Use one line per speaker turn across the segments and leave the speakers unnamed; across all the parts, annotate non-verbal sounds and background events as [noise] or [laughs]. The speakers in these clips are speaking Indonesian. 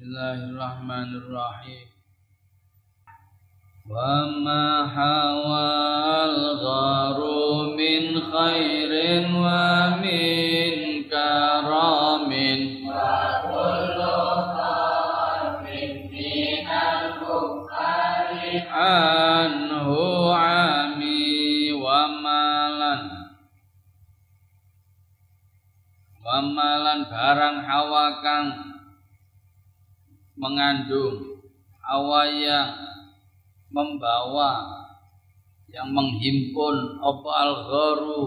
Bismillahirrahmanirrahim. Wa ma hawal gharu min khairin wa min karamin wa anhu ami wa malan wa malan barang hawa kang mengandung hawa yang membawa yang menghimpun apa al gharu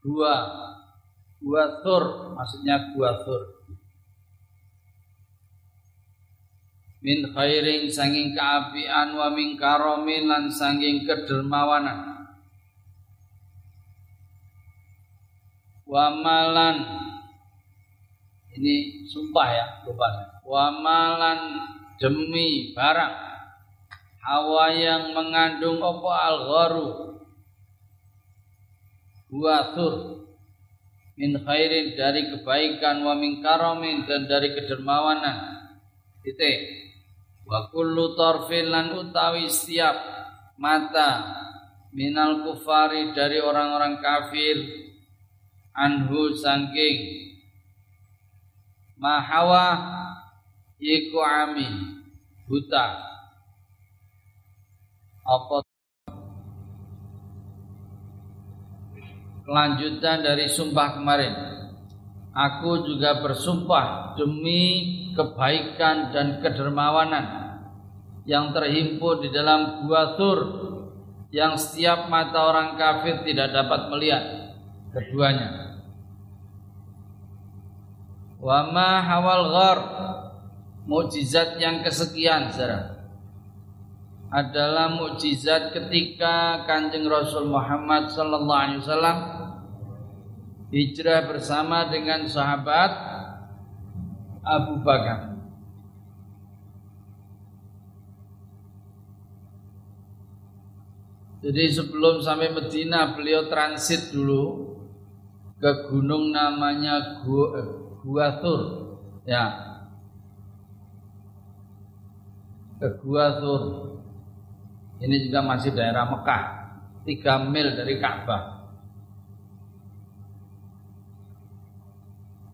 dua dua tur maksudnya dua tur min khairin sanging keapian wa min karomin lan sanging kedermawanan. Wa malan ini sumpah ya rupanya wamalan demi barang. Hawa yang mengandung apa? Al gharu buatur min khairin dari kebaikan. Wa min karamin dan dari kedermawanan. Titik. Wa kullu tarfin lan utawi setiap mata minal kufari dari orang-orang kafir. Anhu sangking mahawa iku ami buta. Apa? Kelanjutan dari sumpah kemarin. Aku juga bersumpah demi kebaikan dan kedermawanan yang terhimpun di dalam gua tur yang setiap mata orang kafir tidak dapat melihat keduanya Wa ma hawal ghar. Mukjizat yang kesekian saudara. Adalah mukjizat ketika Kanjeng Rasul Muhammad sallallahu alaihi wasallam hijrah bersama dengan sahabat Abu Bakar. Jadi sebelum sampai Medina beliau transit dulu ke gunung namanya Tur ya. Ke Gua Tur ini juga masih daerah Mekah. 3 mil dari Ka'bah.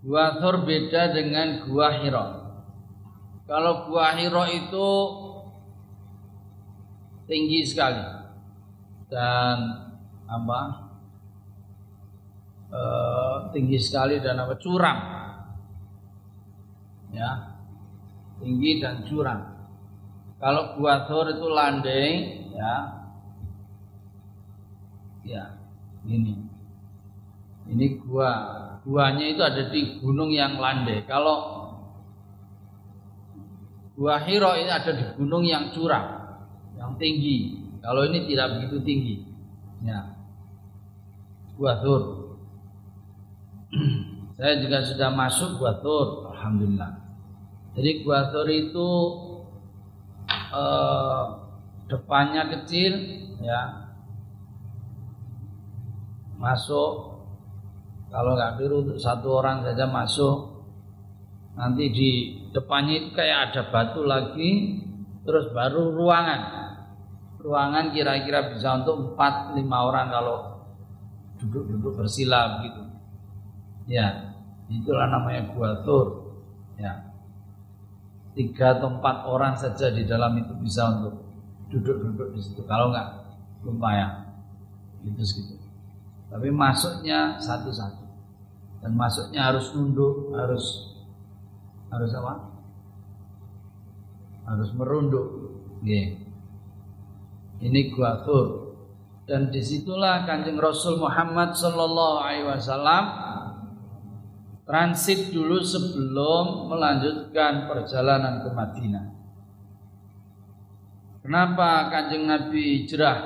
Gua Tur beda dengan Gua Hiro. Kalau Gua Hiro itu tinggi sekali. Dan apa? E, tinggi sekali dan apa? Curam ya tinggi dan curam. Kalau gua Thor itu landai, ya, ya, ini, ini gua, guanya itu ada di gunung yang landai. Kalau gua Hiro ini ada di gunung yang curam, yang tinggi. Kalau ini tidak begitu tinggi, ya, gua Thor. [clears throat] Saya juga sudah masuk gua Thor, alhamdulillah. Jadi guator itu eh, depannya kecil ya. Masuk. Kalau nggak biru untuk satu orang saja masuk. Nanti di depannya itu kayak ada batu lagi terus baru ruangan. Ruangan kira-kira bisa untuk empat lima orang kalau duduk-duduk bersila begitu. Ya itulah namanya guatur ya tiga atau empat orang saja di dalam itu bisa untuk duduk-duduk di situ. Kalau enggak lumayan itu segitu. Tapi masuknya satu-satu dan masuknya harus nunduk, harus harus apa? Harus merunduk. Yeah. Ini gua tur dan di situlah kanjeng Rasul Muhammad Sallallahu Alaihi Wasallam transit dulu sebelum melanjutkan perjalanan ke Madinah. Kenapa kanjeng Nabi hijrah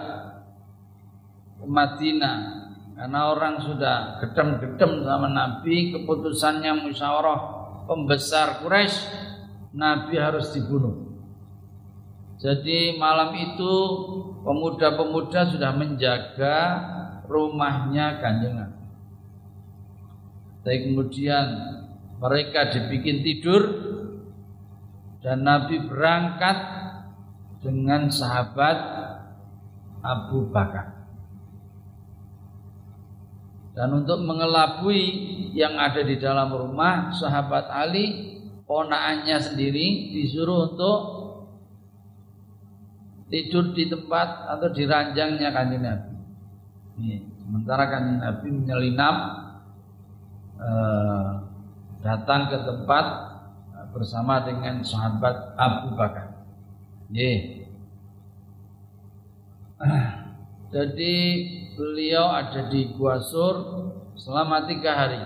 ke Madinah? Karena orang sudah gedem-gedem sama Nabi, keputusannya musyawarah pembesar Quraisy, Nabi harus dibunuh. Jadi malam itu pemuda-pemuda sudah menjaga rumahnya kanjeng Nabi. Tapi kemudian mereka dibikin tidur dan Nabi berangkat dengan sahabat Abu Bakar. Dan untuk mengelabui yang ada di dalam rumah, sahabat Ali, ponaannya sendiri disuruh untuk tidur di tempat atau di ranjangnya kanjeng Nabi. Ini, sementara kanjeng Nabi menyelinap eh, datang ke tempat eh, bersama dengan sahabat Abu Bakar. Ye. [clears throat] Jadi beliau ada di Gua Sur selama tiga hari.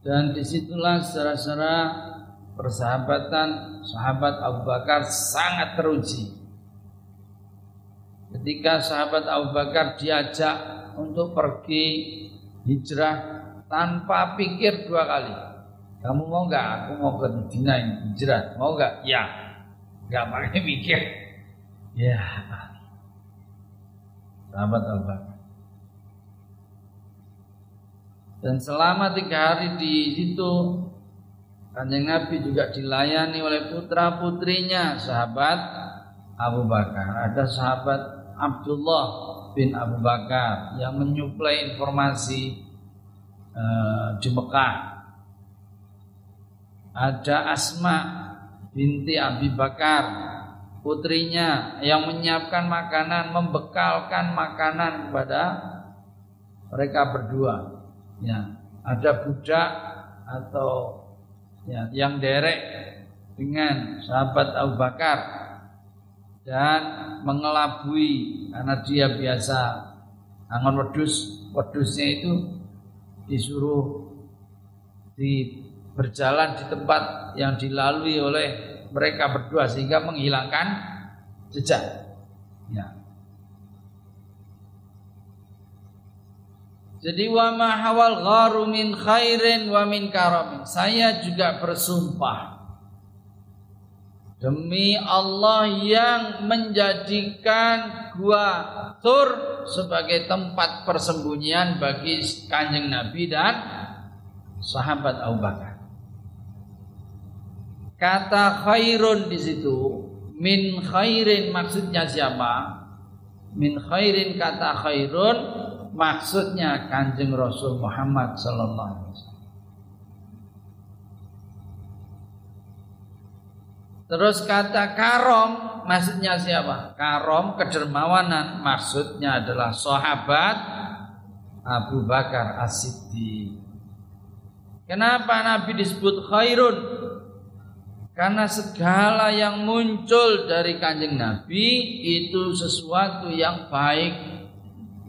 Dan di situlah secara-secara persahabatan sahabat Abu Bakar sangat teruji. Ketika sahabat Abu Bakar diajak untuk pergi hijrah tanpa pikir dua kali. Kamu mau nggak? Aku mau ke Medina hijrah. Mau nggak? Ya. Nggak pakai mikir. Ya. Sahabat Bakar. Dan selama tiga hari di situ Kanjeng Nabi juga dilayani oleh putra putrinya sahabat Abu Bakar. Ada sahabat Abdullah bin Abu Bakar yang menyuplai informasi uh, di Mekah. Ada Asma binti Abi Bakar putrinya yang menyiapkan makanan, membekalkan makanan kepada mereka berdua. Ya, ada budak atau ya, yang derek dengan sahabat Abu Bakar dan mengelabui karena dia biasa. Angon wedus wedusnya itu disuruh di berjalan di tempat yang dilalui oleh mereka berdua sehingga menghilangkan jejak. Ya. Jadi wa ma hawal gharu min khairin wa min karamin. Saya juga bersumpah demi Allah yang menjadikan gua Tur sebagai tempat persembunyian bagi Kanjeng Nabi dan sahabat Abu Bakar. Kata khairun di situ min khairin maksudnya siapa? Min khairin kata khairun maksudnya Kanjeng Rasul Muhammad sallallahu alaihi wasallam. Terus kata karom maksudnya siapa? Karom kedermawanan maksudnya adalah sahabat Abu Bakar As-Siddiq. Kenapa Nabi disebut khairun? Karena segala yang muncul dari kanjeng Nabi itu sesuatu yang baik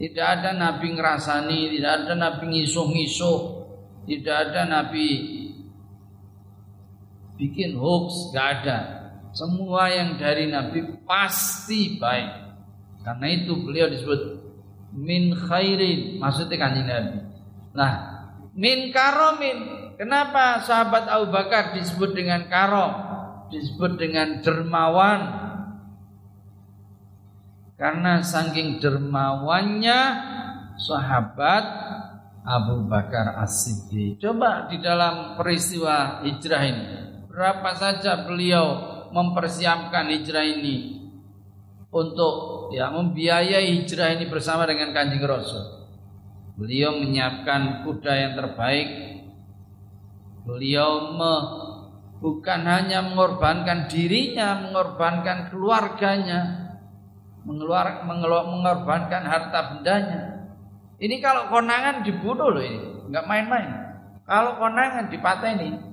tidak ada nabi ngerasani, tidak ada nabi ngisuh-ngisuh, tidak ada nabi bikin hoax, nggak ada. Semua yang dari nabi pasti baik. Karena itu beliau disebut min khairin, maksudnya kanjeng nabi. Nah, min karomin. Kenapa sahabat Abu Bakar disebut dengan karom? Disebut dengan dermawan, karena saking dermawannya sahabat Abu Bakar As-Siddiq. Coba di dalam peristiwa hijrah ini, berapa saja beliau mempersiapkan hijrah ini untuk ya membiayai hijrah ini bersama dengan Kanjeng Rasul. Beliau menyiapkan kuda yang terbaik. Beliau me, bukan hanya mengorbankan dirinya, mengorbankan keluarganya, mengeluar, mengorbankan harta bendanya. Ini kalau konangan dibunuh loh ini, nggak main-main. Kalau konangan dipateni. Ini,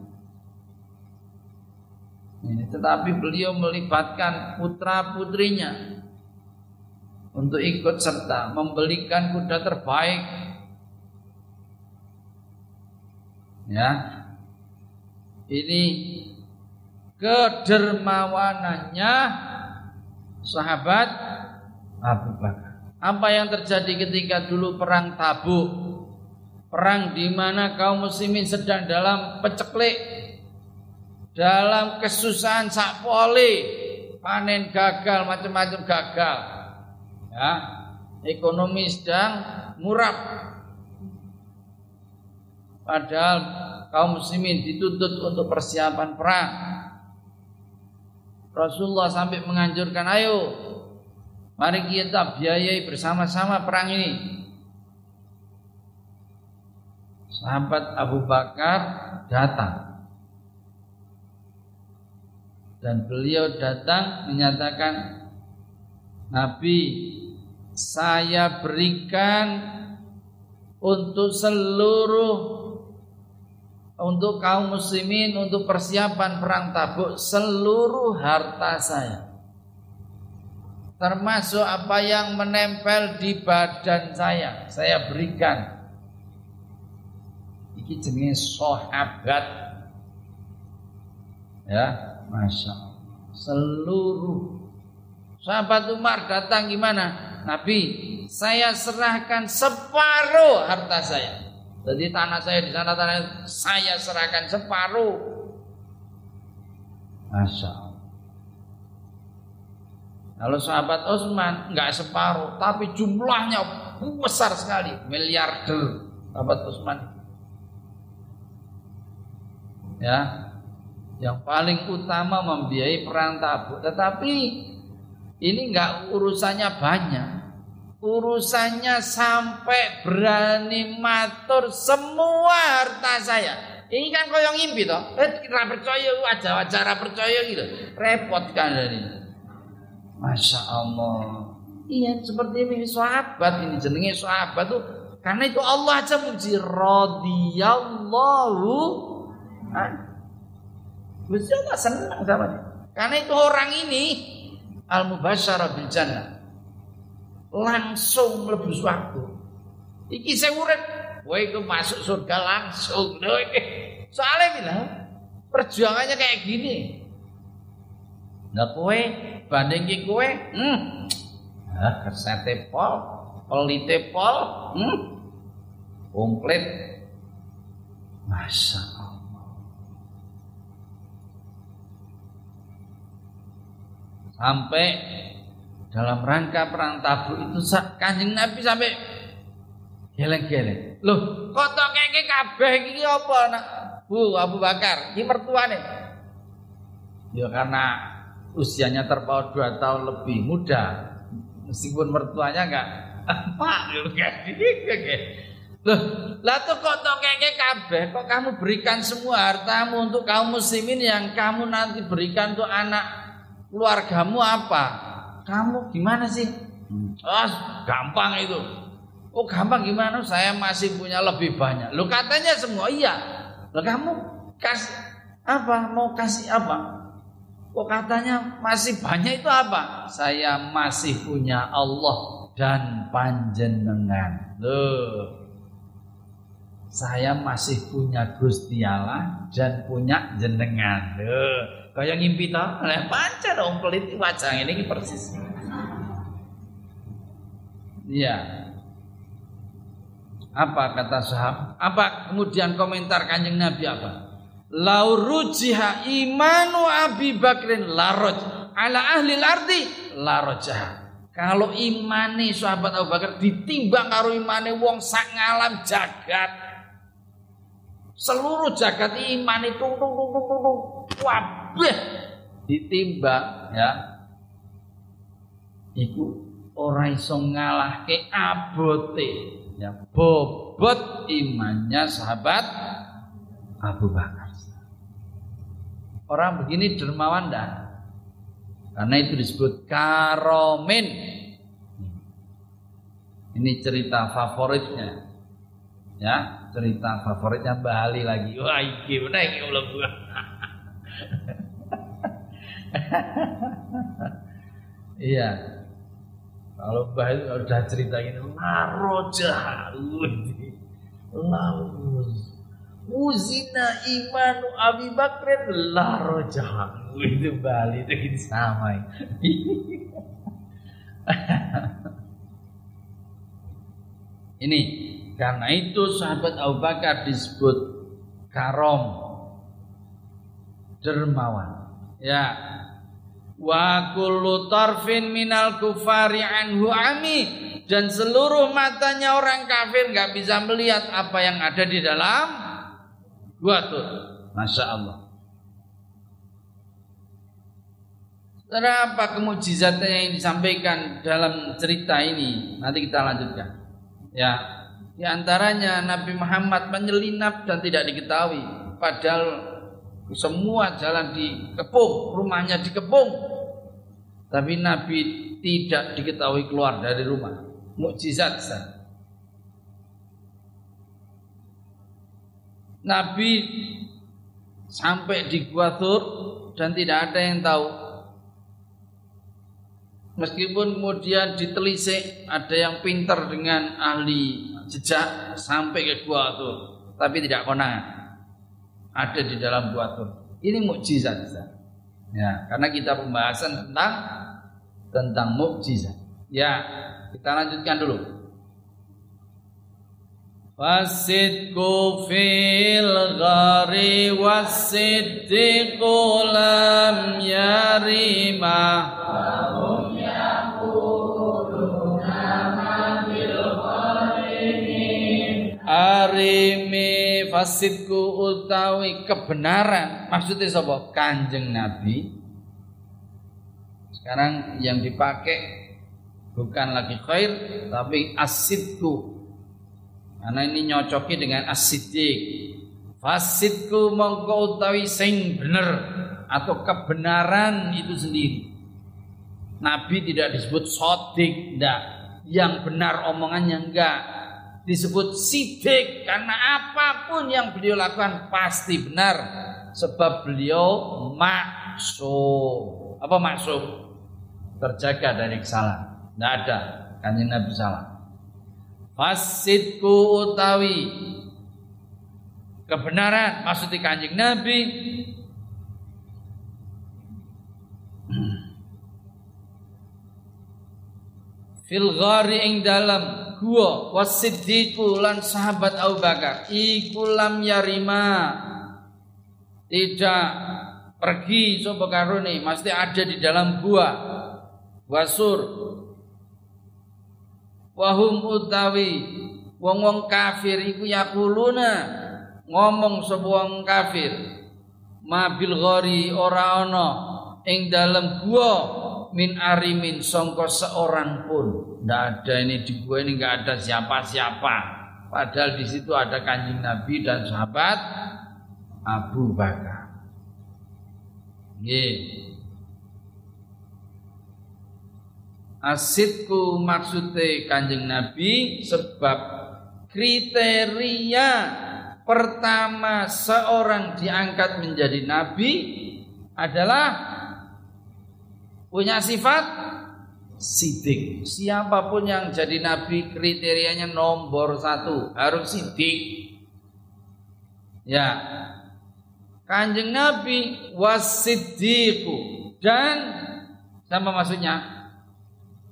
tetapi beliau melibatkan putra putrinya untuk ikut serta membelikan kuda terbaik. Ya, ini kedermawanannya sahabat Abu Bakar. Apa yang terjadi ketika dulu perang Tabuk? Perang di mana kaum muslimin sedang dalam peceklik, dalam kesusahan sakpoli, panen gagal, macam-macam gagal. Ya, ekonomi sedang murah. Padahal kaum muslimin dituntut untuk persiapan perang. Rasulullah sampai menganjurkan, ayo mari kita biayai bersama-sama perang ini. Sahabat Abu Bakar datang. Dan beliau datang menyatakan, Nabi, saya berikan untuk seluruh untuk kaum muslimin untuk persiapan perang Tabuk seluruh harta saya. Termasuk apa yang menempel di badan saya saya berikan. Iki jenis sahabat. Ya masya Allah seluruh sahabat Umar datang gimana Nabi saya serahkan separuh harta saya jadi tanah saya di sana tanah saya serahkan separuh. Masya Allah. Kalau sahabat Utsman nggak separuh, tapi jumlahnya besar sekali, miliarder sahabat Utsman. Ya, yang paling utama membiayai perang Tabuk, tetapi ini nggak urusannya banyak urusannya sampai berani matur semua harta saya. Ini kan koyong ngimpi toh. Eh kira percaya wajah-wajah percaya gitu. Repot kan ini. Masya Allah. Iya seperti ini sahabat ini jenenge sahabat tuh karena itu Allah aja muji radhiyallahu Gusti Allah senang sama dia. Karena itu orang ini al mubasyara bil jannah langsung mlebu swarga. Iki saya urip, kowe iku masuk surga langsung. Soalnya bilang perjuangannya kayak gini. Nah kowe banding kowe, hmm. Ah, kesete pol, pelite pol, hmm. Komplit. Masya Sampai dalam rangka perang Tabuk itu Kanjeng Nabi sampai geleng-geleng. Loh, kok tok keke kabeh iki apa nak? Bu Abu Bakar, iki mertuane. Ya karena usianya terpaut dua tahun lebih muda. Meskipun mertuanya enggak Pak, [laughs] Loh, lah tuh kok tok keke kabeh, kok kamu berikan semua hartamu untuk kaum muslimin yang kamu nanti berikan untuk anak keluargamu apa? Kamu gimana sih? Oh, gampang itu. Oh gampang gimana? Saya masih punya lebih banyak. Lo katanya semua iya. Lo kamu kasih apa? Mau kasih apa? Kok katanya masih banyak itu apa? Saya masih punya Allah dan panjenengan. Loh. Saya masih punya Gusti Allah dan punya jenengan. Loh. Kayak ngimpi ta? Lah pancen dong pelit wajah ini persis. Iya. Apa kata sahabat? Apa kemudian komentar Kanjeng Nabi apa? Laurujiha imanu Abi Bakrin laroj ala ahli ardi larojah. Kalau imane sahabat Abu Bakar ditimbang karo imane wong sak ngalam jagat. Seluruh jagat iman itu tung tung tung tung tung wabeh ditimbang ya. Iku ora iso ngalahke abote ya. Bobot imannya sahabat Abu Bakar. Orang begini dermawan dah karena itu disebut karomin. Ini cerita favoritnya ya. Cerita favoritnya Bali lagi. Wah iki benar iki [laughs] [laughs] Iya. Kalau itu udah cerita gini, laroja, laus. Uzina imanu Abi Bakrin laroja. Itu Bali itu gini sama. [laughs] Ini karena itu sahabat Abu Bakar disebut karom dermawan. Ya, wa kullu tarfin minal kufari anhu ami dan seluruh matanya orang kafir nggak bisa melihat apa yang ada di dalam Guatur. Masya Allah. Kenapa kemujizatnya yang disampaikan dalam cerita ini? Nanti kita lanjutkan. Ya, di antaranya Nabi Muhammad menyelinap dan tidak diketahui. Padahal semua jalan dikepung, rumahnya dikepung. Tapi Nabi tidak diketahui keluar dari rumah. Mukjizat Nabi sampai di Gua Tur dan tidak ada yang tahu. Meskipun kemudian ditelisik ada yang pintar dengan ahli jejak sampai ke Gua Tur, tapi tidak konangan ada di dalam Gua Tur. Ini mukjizat. Ya, karena kita pembahasan tentang tentang mukjizat. Ya, kita lanjutkan dulu. Wasidku fil ghari wasiddiqu lam yarima Wahum yakuluna ma fil Arimi fasidku utawi kebenaran Maksudnya sapa? Kanjeng Nabi Sekarang yang dipakai bukan lagi khair tapi asidku karena ini nyocoki dengan asidik. Fasidku mongko utawi sing bener atau kebenaran itu sendiri. Nabi tidak disebut sodik, enggak. Yang benar omongannya enggak. Disebut sidik karena apa pun yang beliau lakukan pasti benar. Sebab beliau maksum. Apa maksum? Terjaga dari kesalahan. Enggak ada. Kanjeng Nabi salah fasidku utawi kebenaran maksudnya kanjeng Nabi fil ghari ing dalam gua wasiddiqu lan sahabat Abu Bakar. Iku lam yarima. Tidak pergi sapa karone mesti ada di dalam gua. Wasur. Wahum utawi wong-wong kafir iku yakuluna ngomong sebuah kafir. Mabil ghari ora ana ing dalam gua min arimin songko seorang pun. Ndak ada ini di gua ini nggak ada siapa-siapa. Padahal di situ ada kanjeng Nabi dan sahabat Abu Bakar. Yeah. Asidku maksudnya kanjeng Nabi sebab kriteria pertama seorang diangkat menjadi Nabi adalah punya sifat sidik. Siapa pun yang jadi Nabi kriterianya nomor satu harus sidik. Ya, kanjeng Nabi wasidiku dan sama maksudnya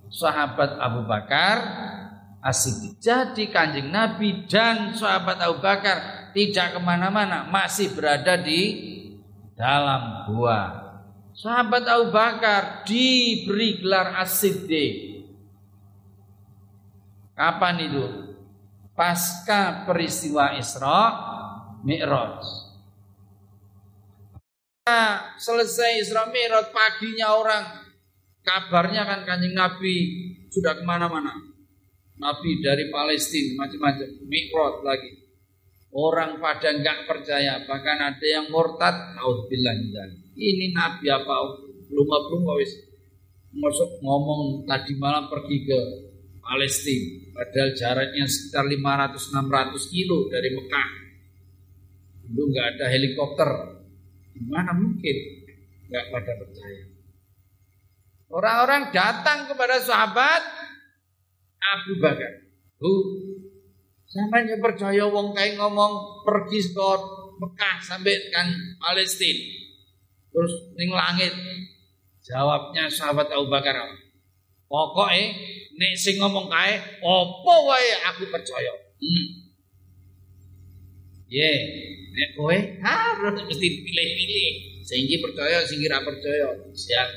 sahabat Abu Bakar asik. Jadi kanjeng Nabi dan sahabat Abu Bakar tidak ke mana-mana, masih berada di dalam gua. Sahabat Abu Bakar diberi gelar As-Siddiq. Kapan itu? Pasca peristiwa Isra Mi'raj. Nah, selesai Isra Mi'raj paginya orang Kabarnya kan kanjeng Nabi sudah ke mana-mana. Nabi dari Palestina macam-macam, mikrot lagi. Orang pada nggak percaya, bahkan ada yang murtad. Naudzubillah Ini Nabi apa? Belum belum wis masuk ngomong tadi malam pergi ke Palestina. Padahal jaraknya sekitar 500-600 kilo dari Mekah. Dulu nggak ada helikopter. Gimana mungkin nggak pada percaya? Orang-orang datang kepada sahabat Abu Bakar. Bu, sampai percaya wong kayak ngomong pergi ke Mekah sampai kan Palestina. Terus ning langit. Jawabnya sahabat Abu Bakar. Pokoknya nek sing ngomong kae apa wae aku percaya. Hmm. Ye, yeah. nek kowe harus mesti pilih-pilih. Sehingga percaya, sehingga percaya. Siap.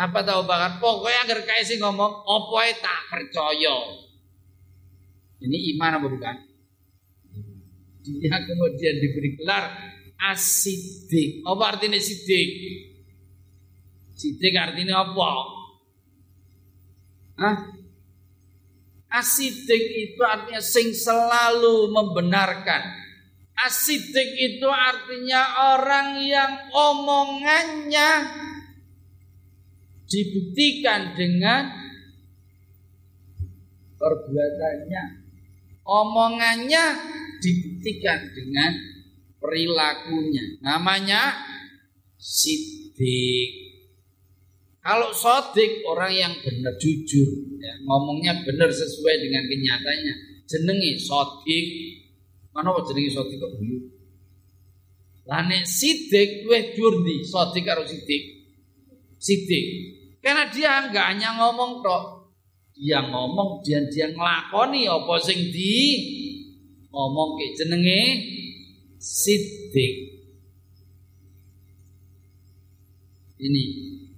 Apa tahu bakar pokoknya agar kayak sih ngomong opo tak percaya. Ini iman apa bukan? dia kemudian diberi gelar asidik. Apa artinya sidik? Sidik artinya apa? Hah? Asidik itu artinya sing selalu membenarkan. Asidik itu artinya orang yang omongannya dibuktikan dengan perbuatannya. Omongannya dibuktikan dengan perilakunya. Namanya sidik. Kalau sodik orang yang benar jujur, ya, ngomongnya benar sesuai dengan kenyataannya. Jenengi sodik. Mana kok jenengi sodik kok? Lane sidik weh jurdi sodik karo sidik. Sidik. Karena dia enggak hanya ngomong tok. Dia ngomong dia dia ngelakoni apa sing di ngomong ke jenenge sidik. Ini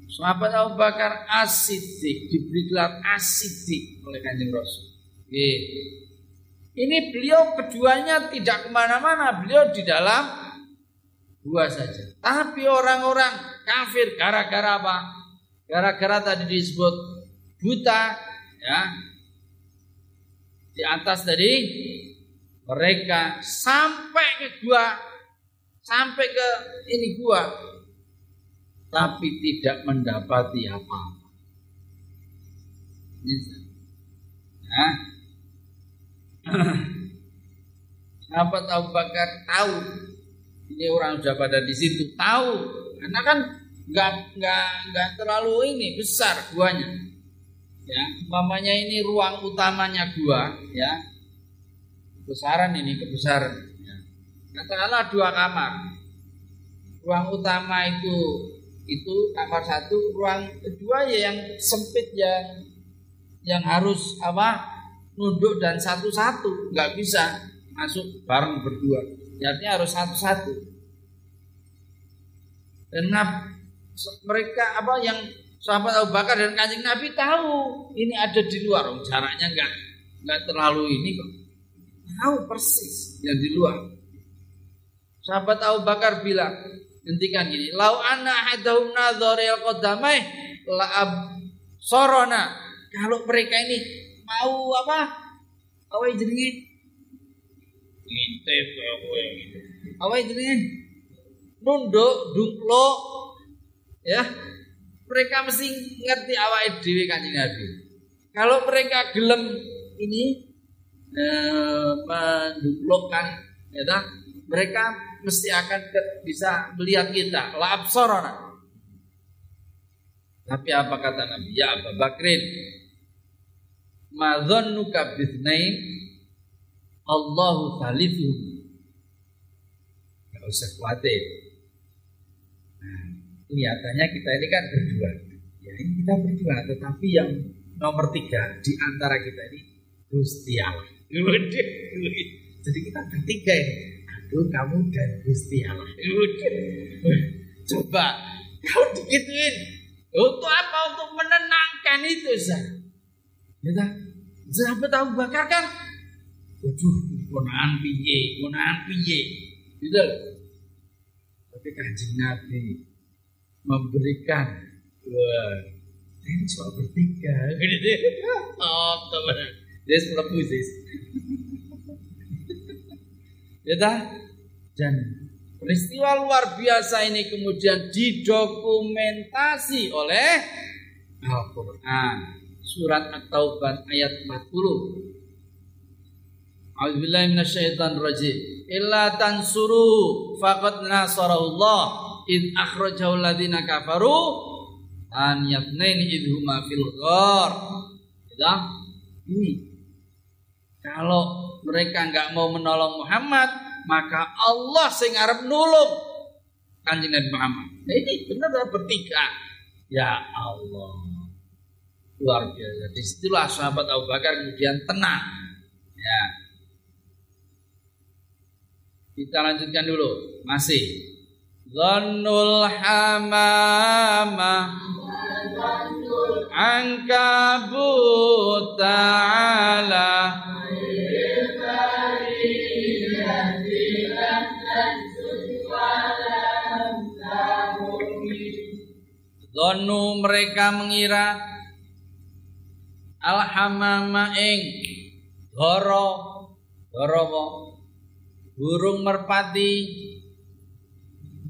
Sahabat Abu Bakar Asidik diberi gelar Asidik oleh Kanjeng Rasul. Oke. Ini beliau keduanya tidak ke mana-mana, beliau di dalam gua saja. Tapi orang-orang kafir gara-gara apa? Gara-gara tadi disebut buta, ya. Di atas tadi mereka sampai ke gua, sampai ke ini gua, tapi tidak mendapati apa-apa. Nah, Sahabat Abu Bakar tahu? Ini orang sudah pada di situ tahu. Karena kan nggak nggak nggak terlalu ini besar guanya. Ya mamanya ini ruang utamanya gua ya kebesaran ini kebesaran katakanlah dua kamar. Ruang utama itu itu kamar satu. Ruang kedua ya yang sempit yang yang harus apa nunduk dan satu-satu. Nggak bisa masuk bareng berdua. Artinya harus satu-satu. Dan mereka apa yang sahabat Abu Bakar dan kanjeng Nabi tahu ini ada di luar. Jaraknya nggak nggak terlalu ini kok tahu persis yang di luar sahabat Abu Bakar bilang Hentikan gini. Lau anna hadahum nadharil qadamai la sorona. Kalau mereka ini mau apa? Awai jenenge ngintip apa gitu. Awai jenenge nunduk, duklo ya. Mereka mesti ngerti awak dhewe Kanjeng Nabi. Kalau mereka gelem ini eh, ya mereka mesti akan bisa melihat kita. La absorona. Tapi apa kata Nabi? Ya Abu Bakrin. Madhannuka bithnain Allahu thalithu. Gak usah khawatir. Nah, kelihatannya kita ini kan berdua. Ya ini kita berdua, tetapi yang nomor tiga di antara kita ini Gusti Allah. Jadi kita bertiga ini itu kamu dan Gusti Allah. Coba kau digituin. Untuk apa? Untuk menenangkan itu sah. Ya? Sahabat tahu Bakar kan? Waduh, konaan piye, konaan piye. Gitu. Tapi kanjeng Nabi memberikan wah ini cuma bertiga gitu oh teman dia melebu sih Ya dah? Dan peristiwa luar biasa ini kemudian didokumentasi oleh Al-Quran. Surat At-Taubah ayat 40. A'udzubillahi minasyaitonir rajim. Illa tansuru faqad nasarallah id akhrajahu alladziina kafaru an yatnaini idhuma fil ghar. Ya, ini kalau mereka nggak mau menolong Muhammad, maka Allah sing arep nulung Kanjeng Nabi Muhammad. Nah ini benar bertiga. Ya Allah. Luar biasa. Di situlah sahabat Abu Bakar kemudian tenang. Ya. Kita lanjutkan dulu. Masih. Zannul hamama Angkabut ta'ala Donu mereka mengira Alhamama ing goro Doro Burung merpati.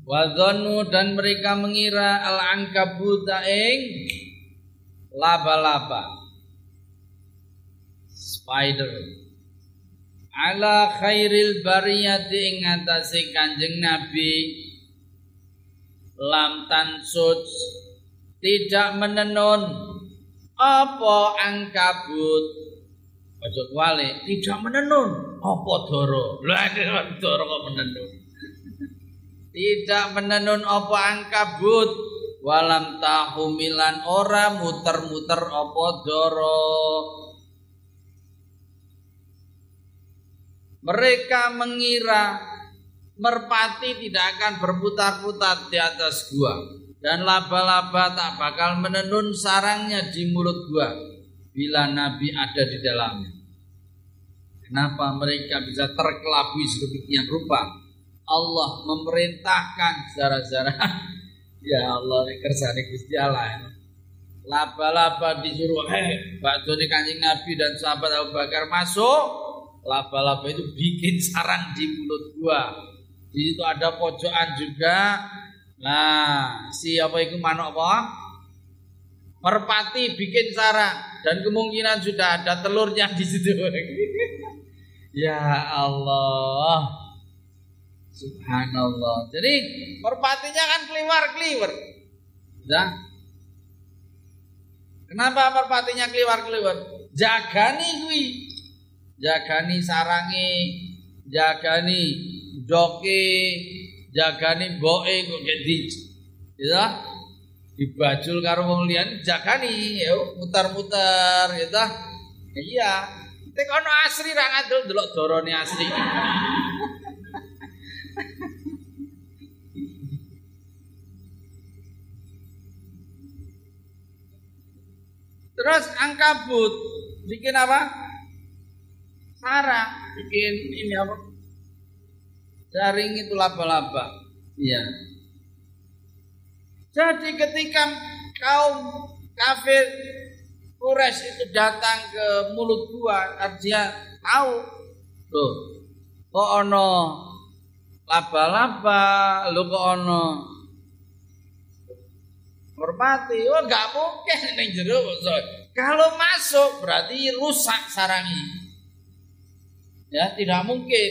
Wadonu dan mereka mengira Al-angkabuta ing Laba-laba. Spider. Ala khairil bariyati ing kanjeng Nabi. Lam tansut. Tidak menenun. Apa angkabut? Ojo wale tidak menenun. Apa doro? Lah doro kok menenun? Tidak menenun apa angkabut walam tahumilan ora muter-muter apa doro mereka mengira merpati tidak akan berputar-putar di atas gua dan laba-laba tak bakal menenun sarangnya di mulut gua bila Nabi ada di dalamnya. Kenapa mereka bisa terkelabui sedemikian rupa? Allah memerintahkan zara-zara. [laughs] ya Allah ini kersane Gusti Allah. Laba-laba disuruh, "Eh, bakso ini Kanjeng Nabi dan sahabat Abu Bakar masuk." Laba-laba itu bikin sarang di mulut gua di situ ada pojokan juga. Nah, si apa itu manuk apa? Merpati bikin sarang dan kemungkinan sudah ada telurnya di situ. [laughs] ya Allah. Subhanallah. Jadi merpatinya kan keliwar-keliwar. Ya. Kenapa merpatinya keliwar-keliwar? Jagani kuwi. Jagani sarangi, jagani doke jagani boe kok jadi ya dibajul karo wong liyan jagani ya mutar-mutar ya ta iya tek ono asri ra ngadul delok dorone asri Terus angkabut bikin apa? Sarang, bikin ini apa? Jaring itu laba-laba. Iya. Jadi ketika kaum kafir Quraisy itu datang ke mulut gua, artinya tahu tuh kok ono laba-laba, lu kok ono merpati, oh nggak mungkin nih jeruk. Kalau masuk berarti rusak sarangi. Ya tidak mungkin.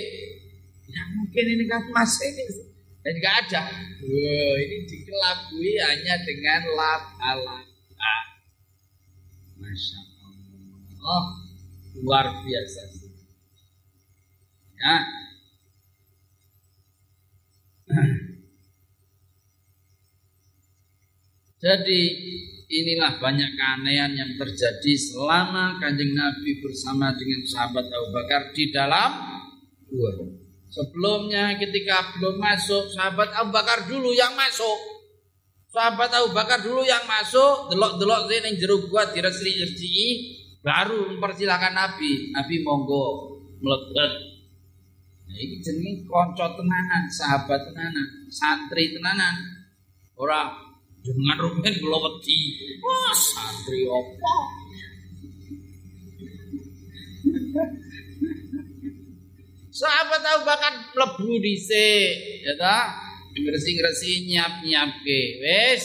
Tidak mungkin ini kan mas ini dan nggak ada. Wow, ini dikelabui hanya dengan laba-laba. Masya Allah. Oh, luar biasa. Ya. Jadi inilah banyak keanehan yang terjadi selama kanjeng Nabi bersama dengan sahabat Abu Bakar di dalam gua. Sebelumnya ketika belum masuk, sahabat Abu Bakar dulu yang masuk. Sahabat Abu Bakar dulu yang masuk, delok-delok sini yang jeruk gua diresri-resri, baru mempersilahkan Nabi. Nabi monggo melekat. Nah, ini jenis konco tenanan, sahabat tenanan, santri tenanan. Orang dengan rumen belum wedi. Wah, santri apa? [laughs] Sahabat Abu Bakar mlebu dhisik, ya ta? Ngresi-ngresi nyiap-nyiapke. Wis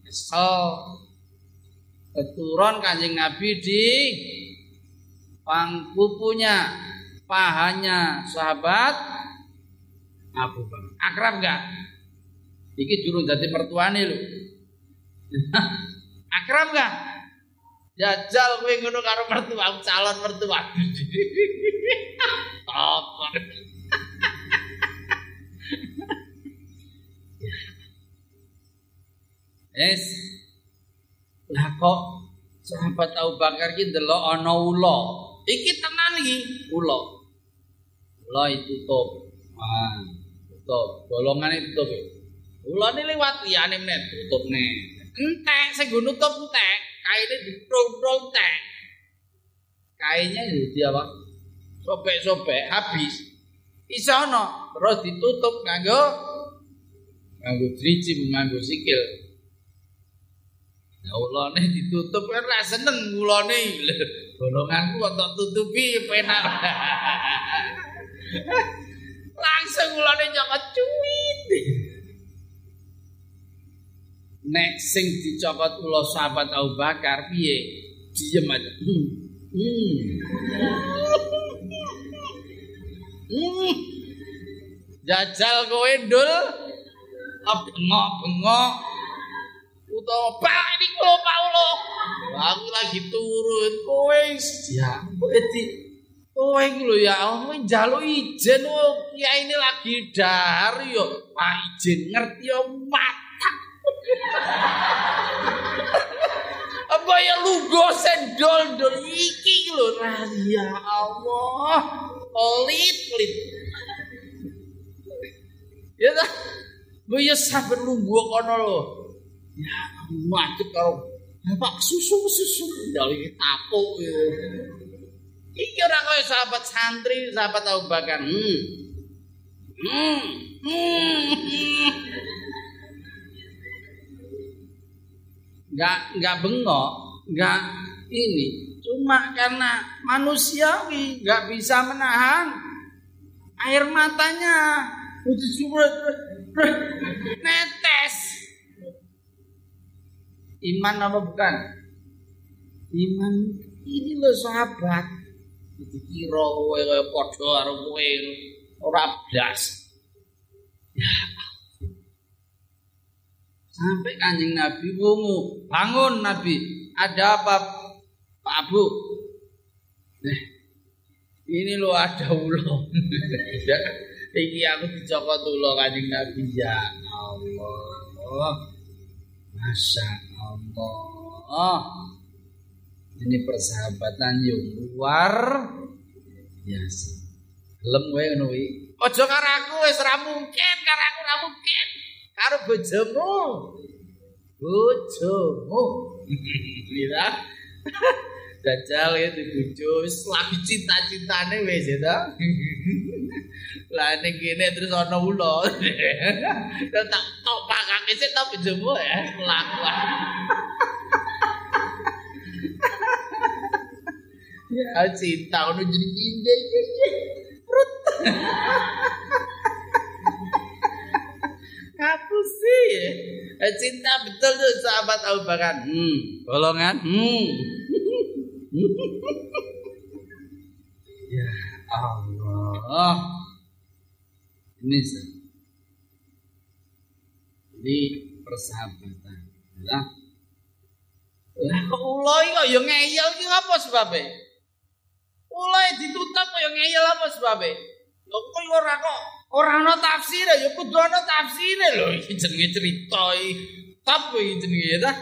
kesel. Keturun Kanjeng Nabi di pangkupunya pahanya sahabat Abu Bakar. Akrab enggak? Iki durung dadi mertuane lho. [laughs] Akrab enggak? Jajal kowe ngono karo mertua, calon mertua. [laughs] Apa? [laughs] Yes. Lah kok sahabat Abu Bakar ki delok ana ula. Iki tenan iki ula. Ula itu tutup. Wah, tutup. Bolongane tutup. Ulane liwat liyane meneh tutupne. Entek sing nggo nutup entek, kaine diprong-prong entek. Kainnya jadi apa? sobek-sobek habis. Isa ana terus ditutup nganggo nganggo driji nganggo sikil. Ya ulane ditutup kan ra seneng ulane. Bolonganku kok tutupi penak. [laughs] [laughs] Langsung ulane nyokot cuit. Nek sing dicokot ula sahabat Abu Bakar piye? Diem aja. Hmm. Hmm. hmm. Jajal kowe ndul bengok-bengok utawa Pak ini kula Paulo. Aku lagi turun kowe ya kowe kowe iki lho ya Allah njaluk ijen oh kiai ini lagi dahar yo Pak ijen ngerti yo mata. [laughs] Apa ya lugo sendol dol iki lho ya Allah. Pelit pelit. [laughs] Ya dah. Gue ya sabar nunggu kono lho. Ya macet karo Bapak susu susu dari tapuk ya. Iki ora kaya sahabat santri, sahabat Abu Bakar. Hmm. Hmm. hmm. Enggak enggak bengok, enggak ini. Cuma karena manusiawi enggak bisa menahan air matanya. Netes. Iman apa bukan? Iman ini lo sahabat. Dikira kowe kaya padha karo kowe ora blas. Ya. Sampai kanjeng Nabi wungu, bangun Nabi. Ada apa Pak Abu? Eh, ini lo ada ulo. [laughs] ya. Iki aku dicokot ulo kanjeng Nabi ya Allah. Masya Allah. Ini persahabatan yang luar biasa. Lem kowe ngono kuwi. Aja karo aku wis mungkin, karo aku ora mungkin. Karo bojomu. Bojomu. [laughs] Iya. [laughs] Dajal ya dibujo wis lagi cinta-cintane wis ya. [laughs] Lah ning kene terus ana ula. Tak tok pakake sik ta bojomu ya kelakuan. Ono jadi indah. Perut. Hapus sih. Cinta betul tuh sahabat Abu Bakar. Hmm, golongan. Hmm. ya Allah. Ini sih. Ini persahabatan. Lah. Lah ulai kok yo ngeyel ki apa sebabe? Ulai ditutup yo ngeyel apa sebabe? Lho kok ora kok ora ana tafsir ya kudu ana tafsire lho iki jenenge cerita iki. Tap iki jenenge ta.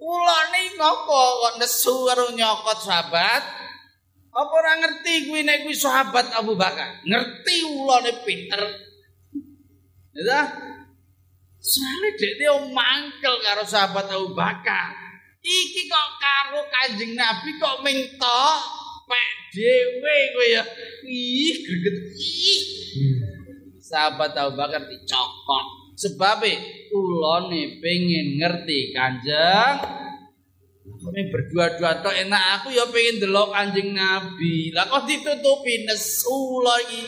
Ulane ngopo kok nesu karo nyokot sahabat? Apa ora ngerti kuwi nek kuwi sahabat Abu Bakar? Ngerti ulane pinter. Ya Soalnya dia mangkel karo sahabat Abu Bakar. Iki kok karo Kanjeng Nabi kok minta pek dhewe kowe ya. Ih, greget. Ih. Sahabat Abu Bakar dicokot. Sebab ulone pengen ngerti Kanjeng Kami berdua-dua tok enak aku ya pengen delok Kanjeng Nabi. Lah kok ditutupi nesu lagi.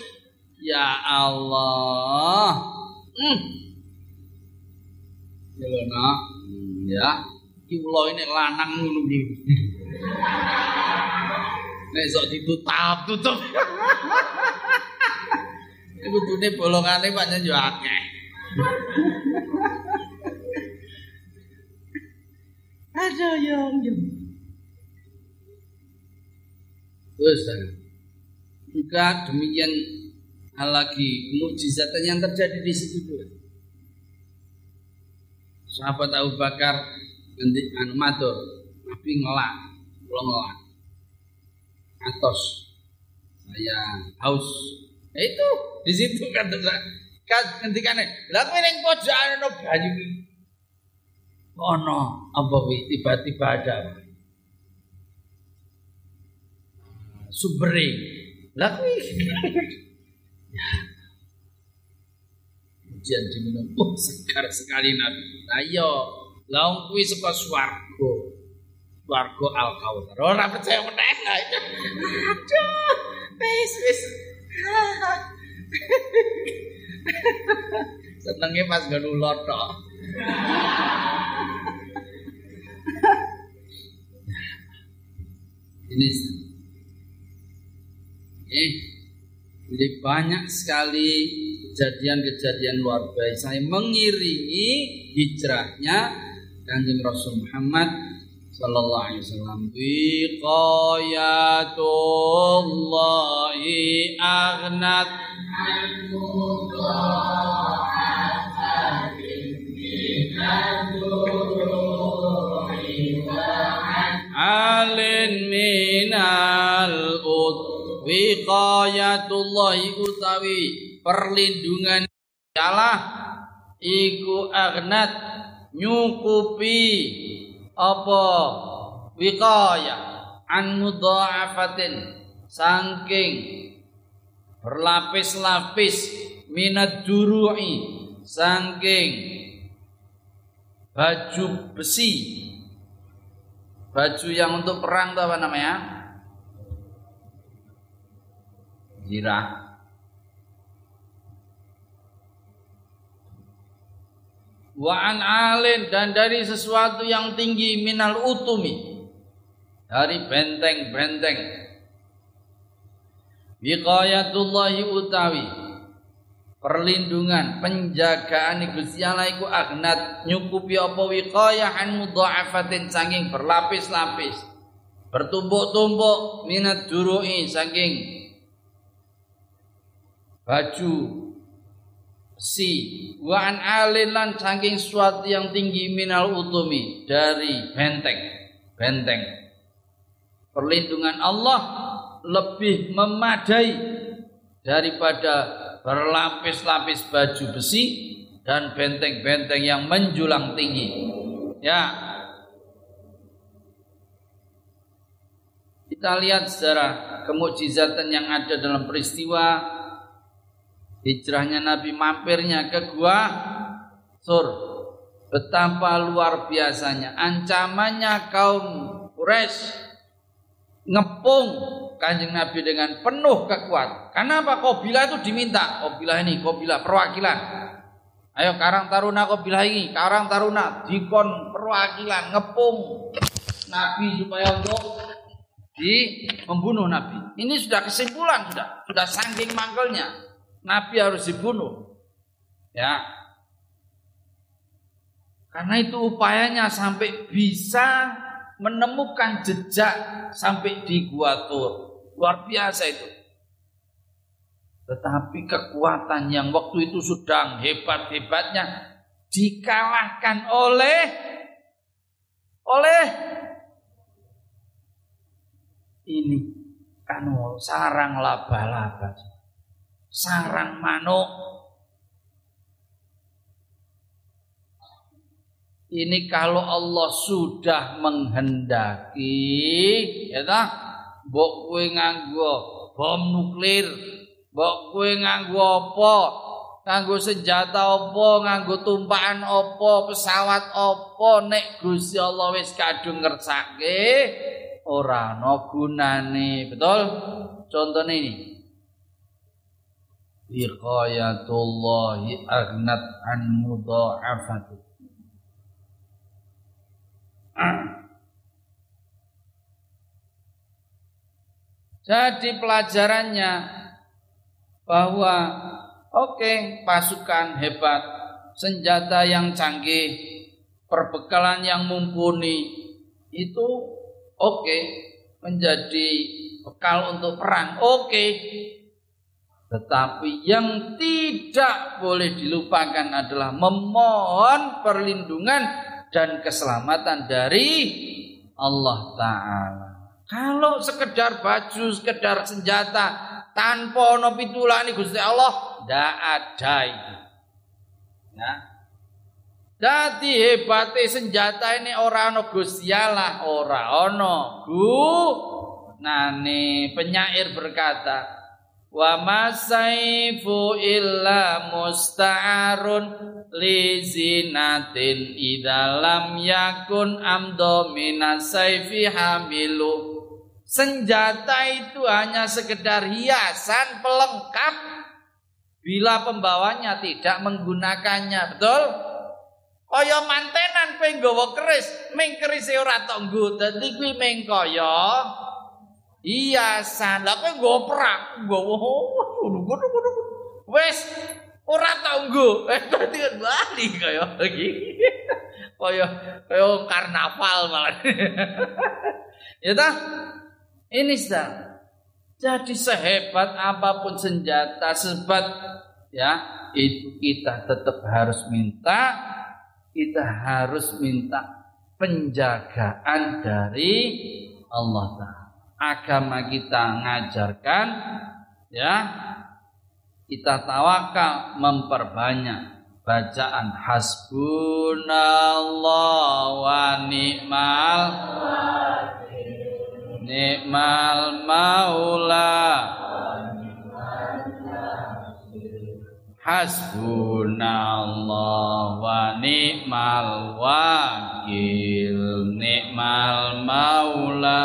Ya Allah. Hmm. Ya, nak. Ya. Iki ula ini lanang ngono. [laughs] Nek sok ditutup tutup. Iku dune bolongane pancen yo akeh. Ada yang yang Terus juga demikian hal lagi mujizat yang terjadi di situ juga. Sahabat Abu Bakar nanti anu matur, Nabi ngelak, pulang ngelak. Atos. Saya haus. Nah, itu di situ kan kan ngendikane lah kowe ning pojokan ana bayu iki? Ono. Apa kuwi tiba-tiba ada. Subering lah kuwi ya [laughs] ujian diminum oh segar sekali nabi ayo Laung kuwi saka. Swarga al kautsar. Ora percaya meneh. Aduh, wis wis. [laughs] Senenge pas gak ulot tok. Ini eh, jadi banyak sekali kejadian-kejadian luar biasa yang mengiringi hijrahnya Kanjeng Rasul Muhammad sallallahu alaihi wasallam. Biqayatullahi aghnat alin minal ut wiqayatullahi utawi perlindungan Allah iku agnat nyukupi apa? Wiqaya an mudha'afatin. Saking berlapis-lapis minat duru'i. Saking baju besi. Baju yang untuk perang itu apa namanya? Zirah wa an alin dan dari sesuatu yang tinggi minal utumi. Dari benteng-benteng. Wiqayatullahi utawi. Perlindungan penjagaan Gusti Allah iku agnat. Nyukupi apa wiqayah an mudha'afatin saking berlapis-lapis. Bertumpuk-tumpuk minat duru'i saking baju si wa an alilan saking suatu yang tinggi minal utumi dari benteng benteng perlindungan Allah lebih memadai daripada berlapis-lapis baju besi dan benteng-benteng yang menjulang tinggi. Ya. Kita lihat secara kemujizatan yang ada dalam peristiwa hijrahnya Nabi mampirnya ke gua Sur. Betapa luar biasanya ancamannya kaum Quraisy ngepung kanjeng Nabi dengan penuh kekuatan. Kenapa Kobilah itu diminta? Kobilah ini, Kobilah perwakilan. Ayo Karang Taruna Kobilah ini, Karang Taruna dikon perwakilan ngepung Nabi supaya untuk di membunuh Nabi. Ini sudah kesimpulan sudah, sudah saking mangkelnya. Nabi harus dibunuh. Ya. Karena itu upayanya sampai bisa menemukan jejak sampai di Gua Tur. Luar biasa itu. Tetapi kekuatan yang waktu itu sedang hebat-hebatnya dikalahkan oleh oleh ini kan sarang laba-laba sarang manuk ini kalau Allah sudah menghendaki ya tak mbok kowe nganggo bom nuklir, mbok kowe nganggo apa? Nganggo senjata apa, nganggo tumpakan apa, pesawat apa nek Gusti Allah wis kadung ngersake ora ana gunane. Betul? Contohnya ini. Biqayatullahi aghnat an mudha'afati. Jadi pelajarannya bahwa oke okay, pasukan hebat, senjata yang canggih, perbekalan yang mumpuni itu oke okay, menjadi bekal untuk perang. Oke. Okay. Tetapi yang tidak boleh dilupakan adalah memohon perlindungan dan keselamatan dari Allah Ta'ala. Kalau sekedar baju, sekedar senjata tanpa ono pitulani Gusti Allah, ndak ada itu. Ya. Jadi hebatnya senjata ini orang ono Gusti Allah, ora ono. Gu nani penyair berkata, wa masaifu illa musta'arun li zinatin idalam yakun amdo minasaifi hamilu. Senjata itu hanya sekedar hiasan pelengkap. Bila pembawanya tidak menggunakannya betul? Kaya mantenan kowe nggawa keris ming kerise ora tok nggo dadi kuwi ming kaya Iya, lah kowe nggo prak, nggowo ngono-ngono. Wes ora tau nggo. Eh dadi bali kaya iki. [laughs] Kaya kaya karnaval malah. [laughs] ya ta? Ini sudah. Jadi sehebat apa pun senjata, sebat ya, itu kita tetap harus minta kita harus minta penjagaan dari Allah Ta'ala agama kita ngajarkan ya kita tawakal memperbanyak bacaan hasbunallah wa ni'mal ni'mal maula. Hasbunallah wa ni'mal wakil. Ni'mal maula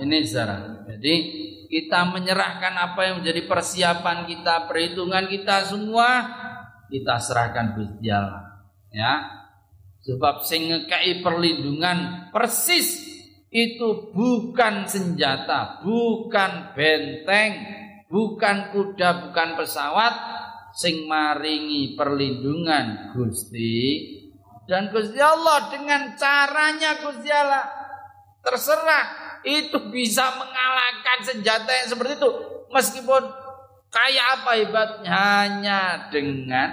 ini Zara. Jadi kita menyerahkan apa yang menjadi persiapan kita, perhitungan kita semua kita serahkan Gusti Allah. Ya. Sebab sing ngekei perlindungan persis itu bukan senjata, bukan benteng, bukan kuda, bukan pesawat sing maringi perlindungan Gusti dan Gusti Allah dengan caranya Gusti Allah terserah itu bisa mengalahkan senjata yang seperti itu. Meskipun kayak apa hebatnya? Hanya dengan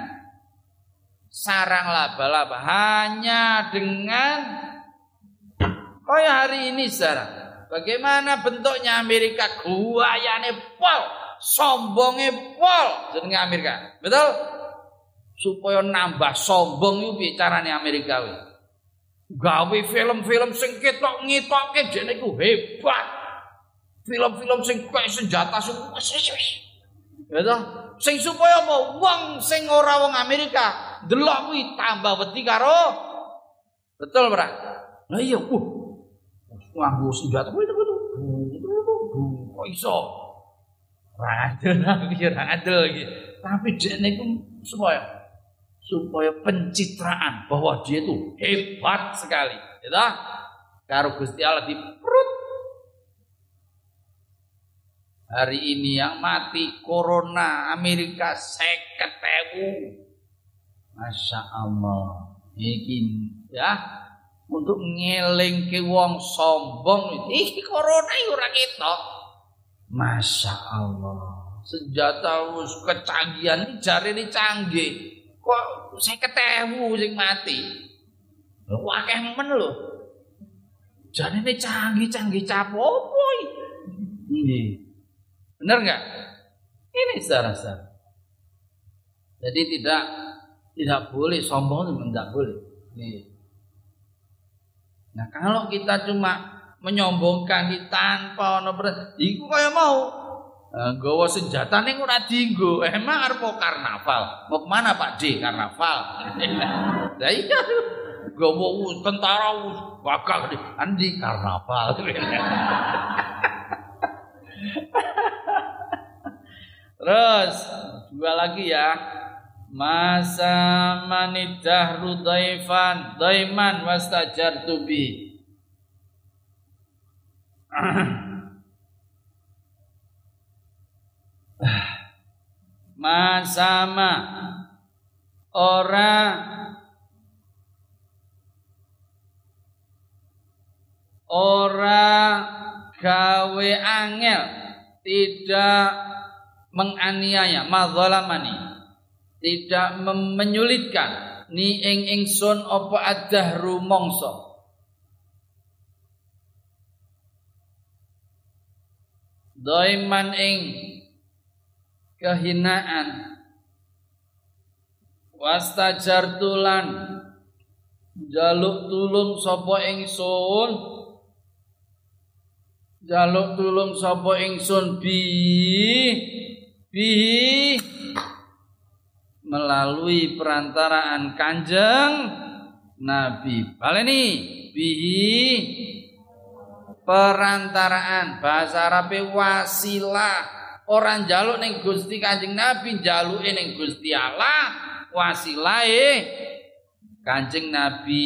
sarang laba-laba. Hanya dengan kayak hari ini saudara bagaimana bentuknya Amerika? Guayane pol sombongnya pol jenenge Amerika. Betul? Supaya nambah sombong itu bicaranya Amerika gawe film-film sing ketok ngetokke jene iku hebat. Film-film sing kaya senjata semua Ya toh? Sing supaya apa? Wong sing ora wong Amerika delok kuwi tambah wedi karo Betul, Bro? Lah iya, uh. Nganggo senjata kuwi itu Kok iso? Ra adil, [laughs] ra adil iki. Tapi jene iku supaya supaya pencitraan bahwa dia itu hebat sekali. Ya Karo Gusti Allah di perut. Hari ini yang mati corona Amerika seket Masya Allah. Ini ya untuk ngeling ke wong sombong ini corona ora ketok. Masya Allah. Senjata kecanggihan ini jari ini canggih kok saya ketemu sing mati? Kayak men lho? Jadi ini canggih-canggih capopo ini bener nggak? Ini secara jadi tidak tidak boleh sombong itu tidak boleh. Ini. nah kalau kita cuma menyombongkan kita tanpa ono itu kayak mau Gawa senjata ning ora dienggo. Emang arep karnaval. Mau ke mana Pak D karnaval? [laughs] Lah iya. Gawa tentara bakal di andi karnaval. [laughs] Terus dua lagi ya. Masa manidah rudaifan daiman wastajar tubi. [clears throat] masama ora. Ora gawe angel. Tidak menganiaya. Madzalamani tidak menyulitkan. Ni ing ingsun apa adahru mongso. Doiman ing kehinaan wastajartulan jaluk tulung sapa ingsun jaluk tulung sapa ingsun bi bi melalui perantaraan Kanjeng Nabi. Baleni bihi perantaraan bahasa Arab wasilah. Orang jaluk ning Gusti Kanjeng Nabi, jaluke ning Gusti Allah, wasilahe. Kanjeng Nabi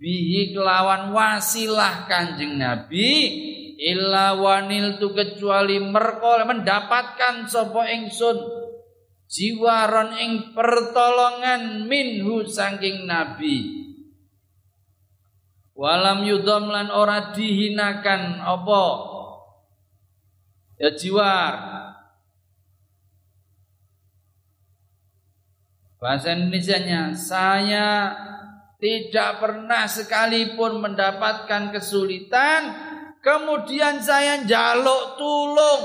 bihi kelawan wasilah Kanjeng Nabi illa wanil tu kecuali merkol mendapatkan sapa ingsun jiwaron ing pertolongan minhu saking nabi. Walam yudom lan ora dihinakan apa ya jiwar bahasa Indonesia-nya saya tidak pernah sekalipun mendapatkan kesulitan Kemudian saya jaluk tulung.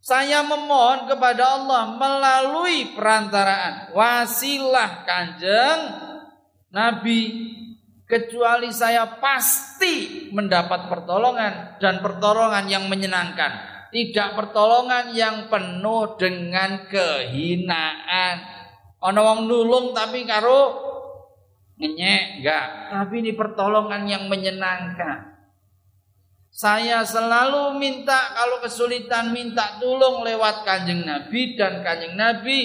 Saya memohon kepada Allah melalui perantaraan wasilah kanjeng Nabi. Kecuali saya pasti mendapat pertolongan dan pertolongan yang menyenangkan. Tidak pertolongan yang penuh dengan kehinaan. Ono wong nulung tapi karo ngenyek enggak. Tapi ini pertolongan yang menyenangkan. Saya selalu minta kalau kesulitan minta tolong lewat kanjeng Nabi dan kanjeng Nabi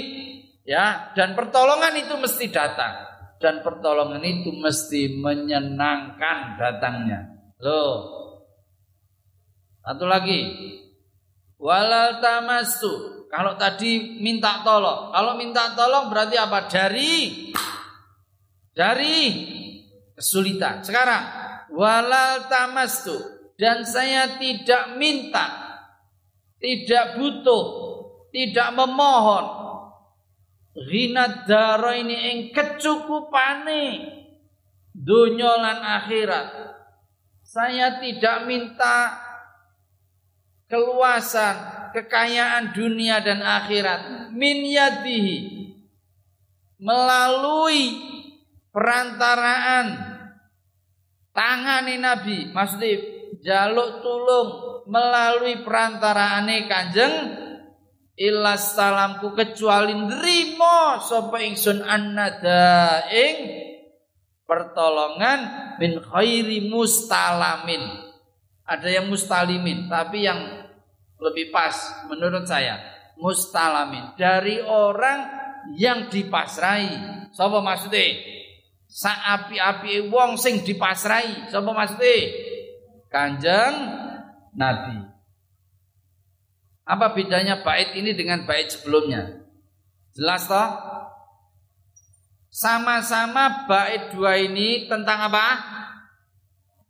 ya dan pertolongan itu mesti datang dan pertolongan itu mesti menyenangkan datangnya. Loh. Satu lagi. Walal tamastu. Kalau tadi minta tolong, kalau minta tolong berarti apa? Dari dari kesulitan. Sekarang walal tamastu dan saya tidak minta, tidak butuh, tidak memohon. Ghina ini ing kecukupane dunia lan akhirat. Saya tidak minta keluasan, kekayaan dunia dan akhirat min yadihi melalui perantaraan tangan Nabi maksudnya jaluk tulung melalui perantaraane Kanjeng ilas salamku kecuali nrimo sapa ingsun annada ing pertolongan min khairi mustalamin. Ada yang mustalimin tapi yang lebih pas menurut saya mustalamin. Dari orang yang dipasrai sapa maksudnya saapi-api wong sing dipasrai sapa maksudnya Kanjeng Nabi. Apa bedanya bait ini dengan bait sebelumnya? Jelas toh? Sama-sama bait dua ini tentang apa?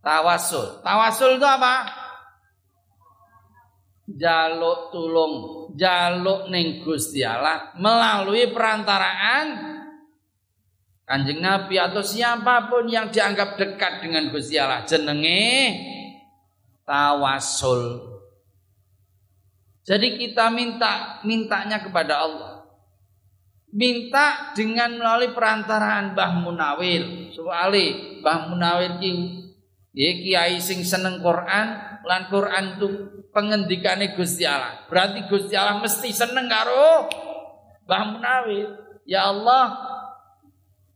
Tawasul. Tawasul itu apa? Jaluk tulung, jaluk ning Gusti Allah melalui perantaraan Kanjeng Nabi atau siapa pun yang dianggap dekat dengan Gusti Allah jenenge tawasul. Jadi kita minta mintanya kepada Allah. Minta dengan melalui perantaraan Mbah Munawir. Soale Mbah Munawir ki ya kiai sing seneng Quran, lan Quran itu pengendikane Gusti Allah. Berarti Gusti Allah mesti seneng karo Mbah Munawir. Ya Allah,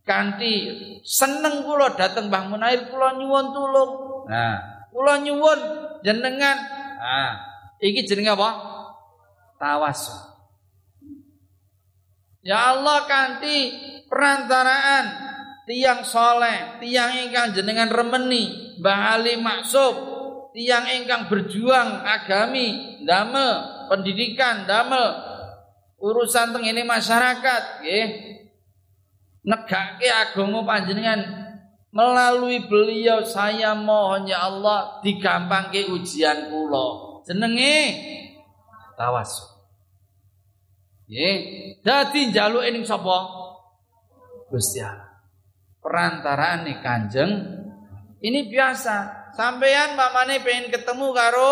kanthi seneng kula dateng Mbah Munawir kula nyuwun tulung. Nah, Kula nyuwun jenengan. Ah, iki jenenge apa? Tawasul. Ya Allah kanthi perantaraan tiang soleh, tiang ingkang jenengan remeni, Mbah Ali Maksub, tiang ingkang berjuang agami, damel pendidikan, damel urusan teng ini masyarakat, nggih. Negake agama panjenengan Melalui beliau saya mohon ya Allah ke ujian kula. Jenenge tawasul. Nggih, dadi njaluk ning sapa? Gusti Allah. Perantaraan nih Kanjeng ini biasa. Sampean mamane pengen ketemu karo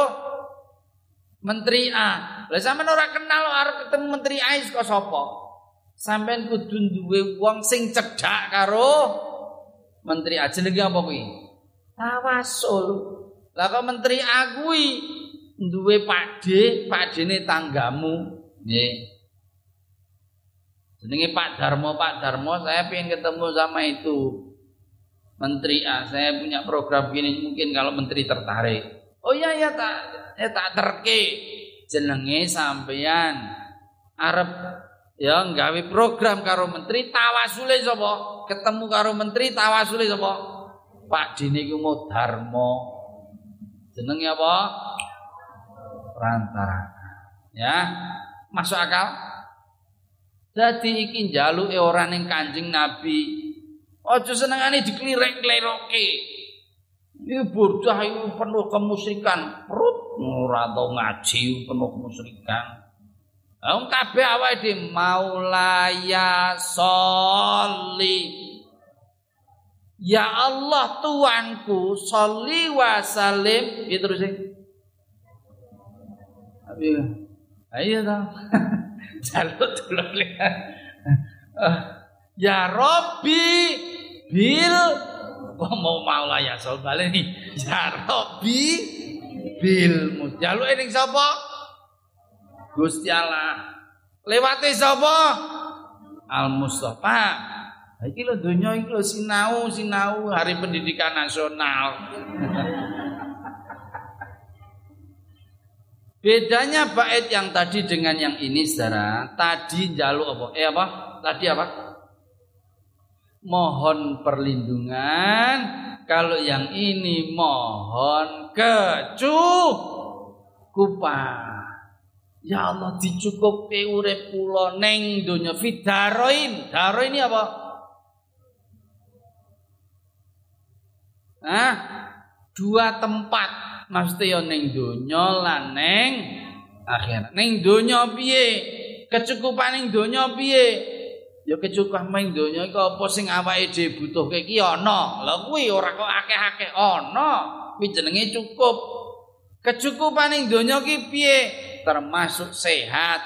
Menteri A. Lah sampean ora kenal arep ketemu Menteri A kok sapa? Sampean kudu duwe wong sing cedhak karo menteri aja lagi apa kuwi? Tawasul. Lah kok menteri akui duwe pakde, pakdene tanggamu. Nggih. Jenenge Pak Darmo, Pak Darmo, saya pengen ketemu sama itu Menteri A. Saya punya program gini, mungkin kalau Menteri tertarik. Oh iya ya tak, ya tak terke. Jenenge sampean Arab ya nggawe program karo Menteri tawasule sapa? Ketemu karo Menteri tawasule sapa? Pak Dini ku mau Darmo. Jenenge apa? Rantara. Ya, masuk akal? Dadi iki njaluke ora ning Kanjeng Nabi. Aja senengane diklirek-kleroke. Iki bocah iku penuh kemusyrikan. Perut ora ngaji penuh kemusyrikan. Wong kabeh awake dhewe maulaya sholli. Ya Allah Tuanku, sholli wa salim. Itu terus. Ayo. Ayo dong. jaluk tulung uh, ya Robi bil. Kok mau maula ya sol nih. Ya Robi bil. Jaluk ning sapa? Gusti Allah. Lewate sapa? Al Mustafa iki lho donya iki lho sinau sinau hari pendidikan nasional [laughs] Bedanya bait yang tadi dengan yang ini saudara, tadi jaluk apa? Eh apa? Tadi apa? Mohon perlindungan. Kalau yang ini mohon kecukupan. Ya Allah dicukupi urip kula ning donya fidaroin. Daro ini apa? Hah? Dua tempat maksudnya ning donya lan ning akhirat. Ning donya piye? Kecukupan ning donya piye? Ya kecukupan ning donya iku apa sing awake dhewe butuhke iki ana. Lah kuwi ora kok akeh-akeh ana. Kuwi jenenge cukup. Kecukupan ning donya ki piye? Termasuk sehat.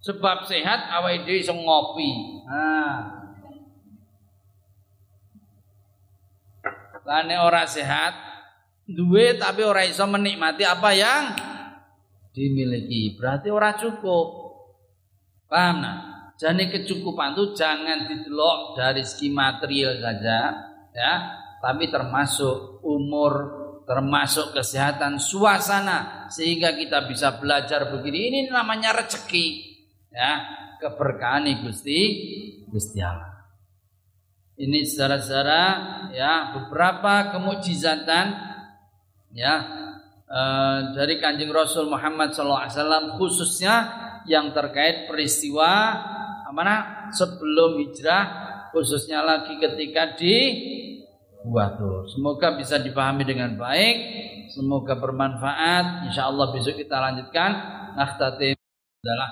Sebab sehat awake dhewe iso ngopi. Nah. Lah ora sehat duwe tapi ora iso menikmati apa yang dimiliki. Berarti ora cukup. Paham nah? Jadi kecukupan itu jangan didelok dari segi material saja, ya, tapi termasuk umur, termasuk kesehatan, suasana, sehingga kita bisa belajar begini. Ini namanya rezeki, ya, keberkahan Gusti Gusti Allah. Ini saudara-saudara, ya, beberapa kemujizatan ya e, dari kanjeng Rasul Muhammad SAW khususnya yang terkait peristiwa mana sebelum hijrah khususnya lagi ketika di Buatur. Semoga bisa dipahami dengan baik, semoga bermanfaat. Insya Allah besok kita lanjutkan. Nakhtatim adalah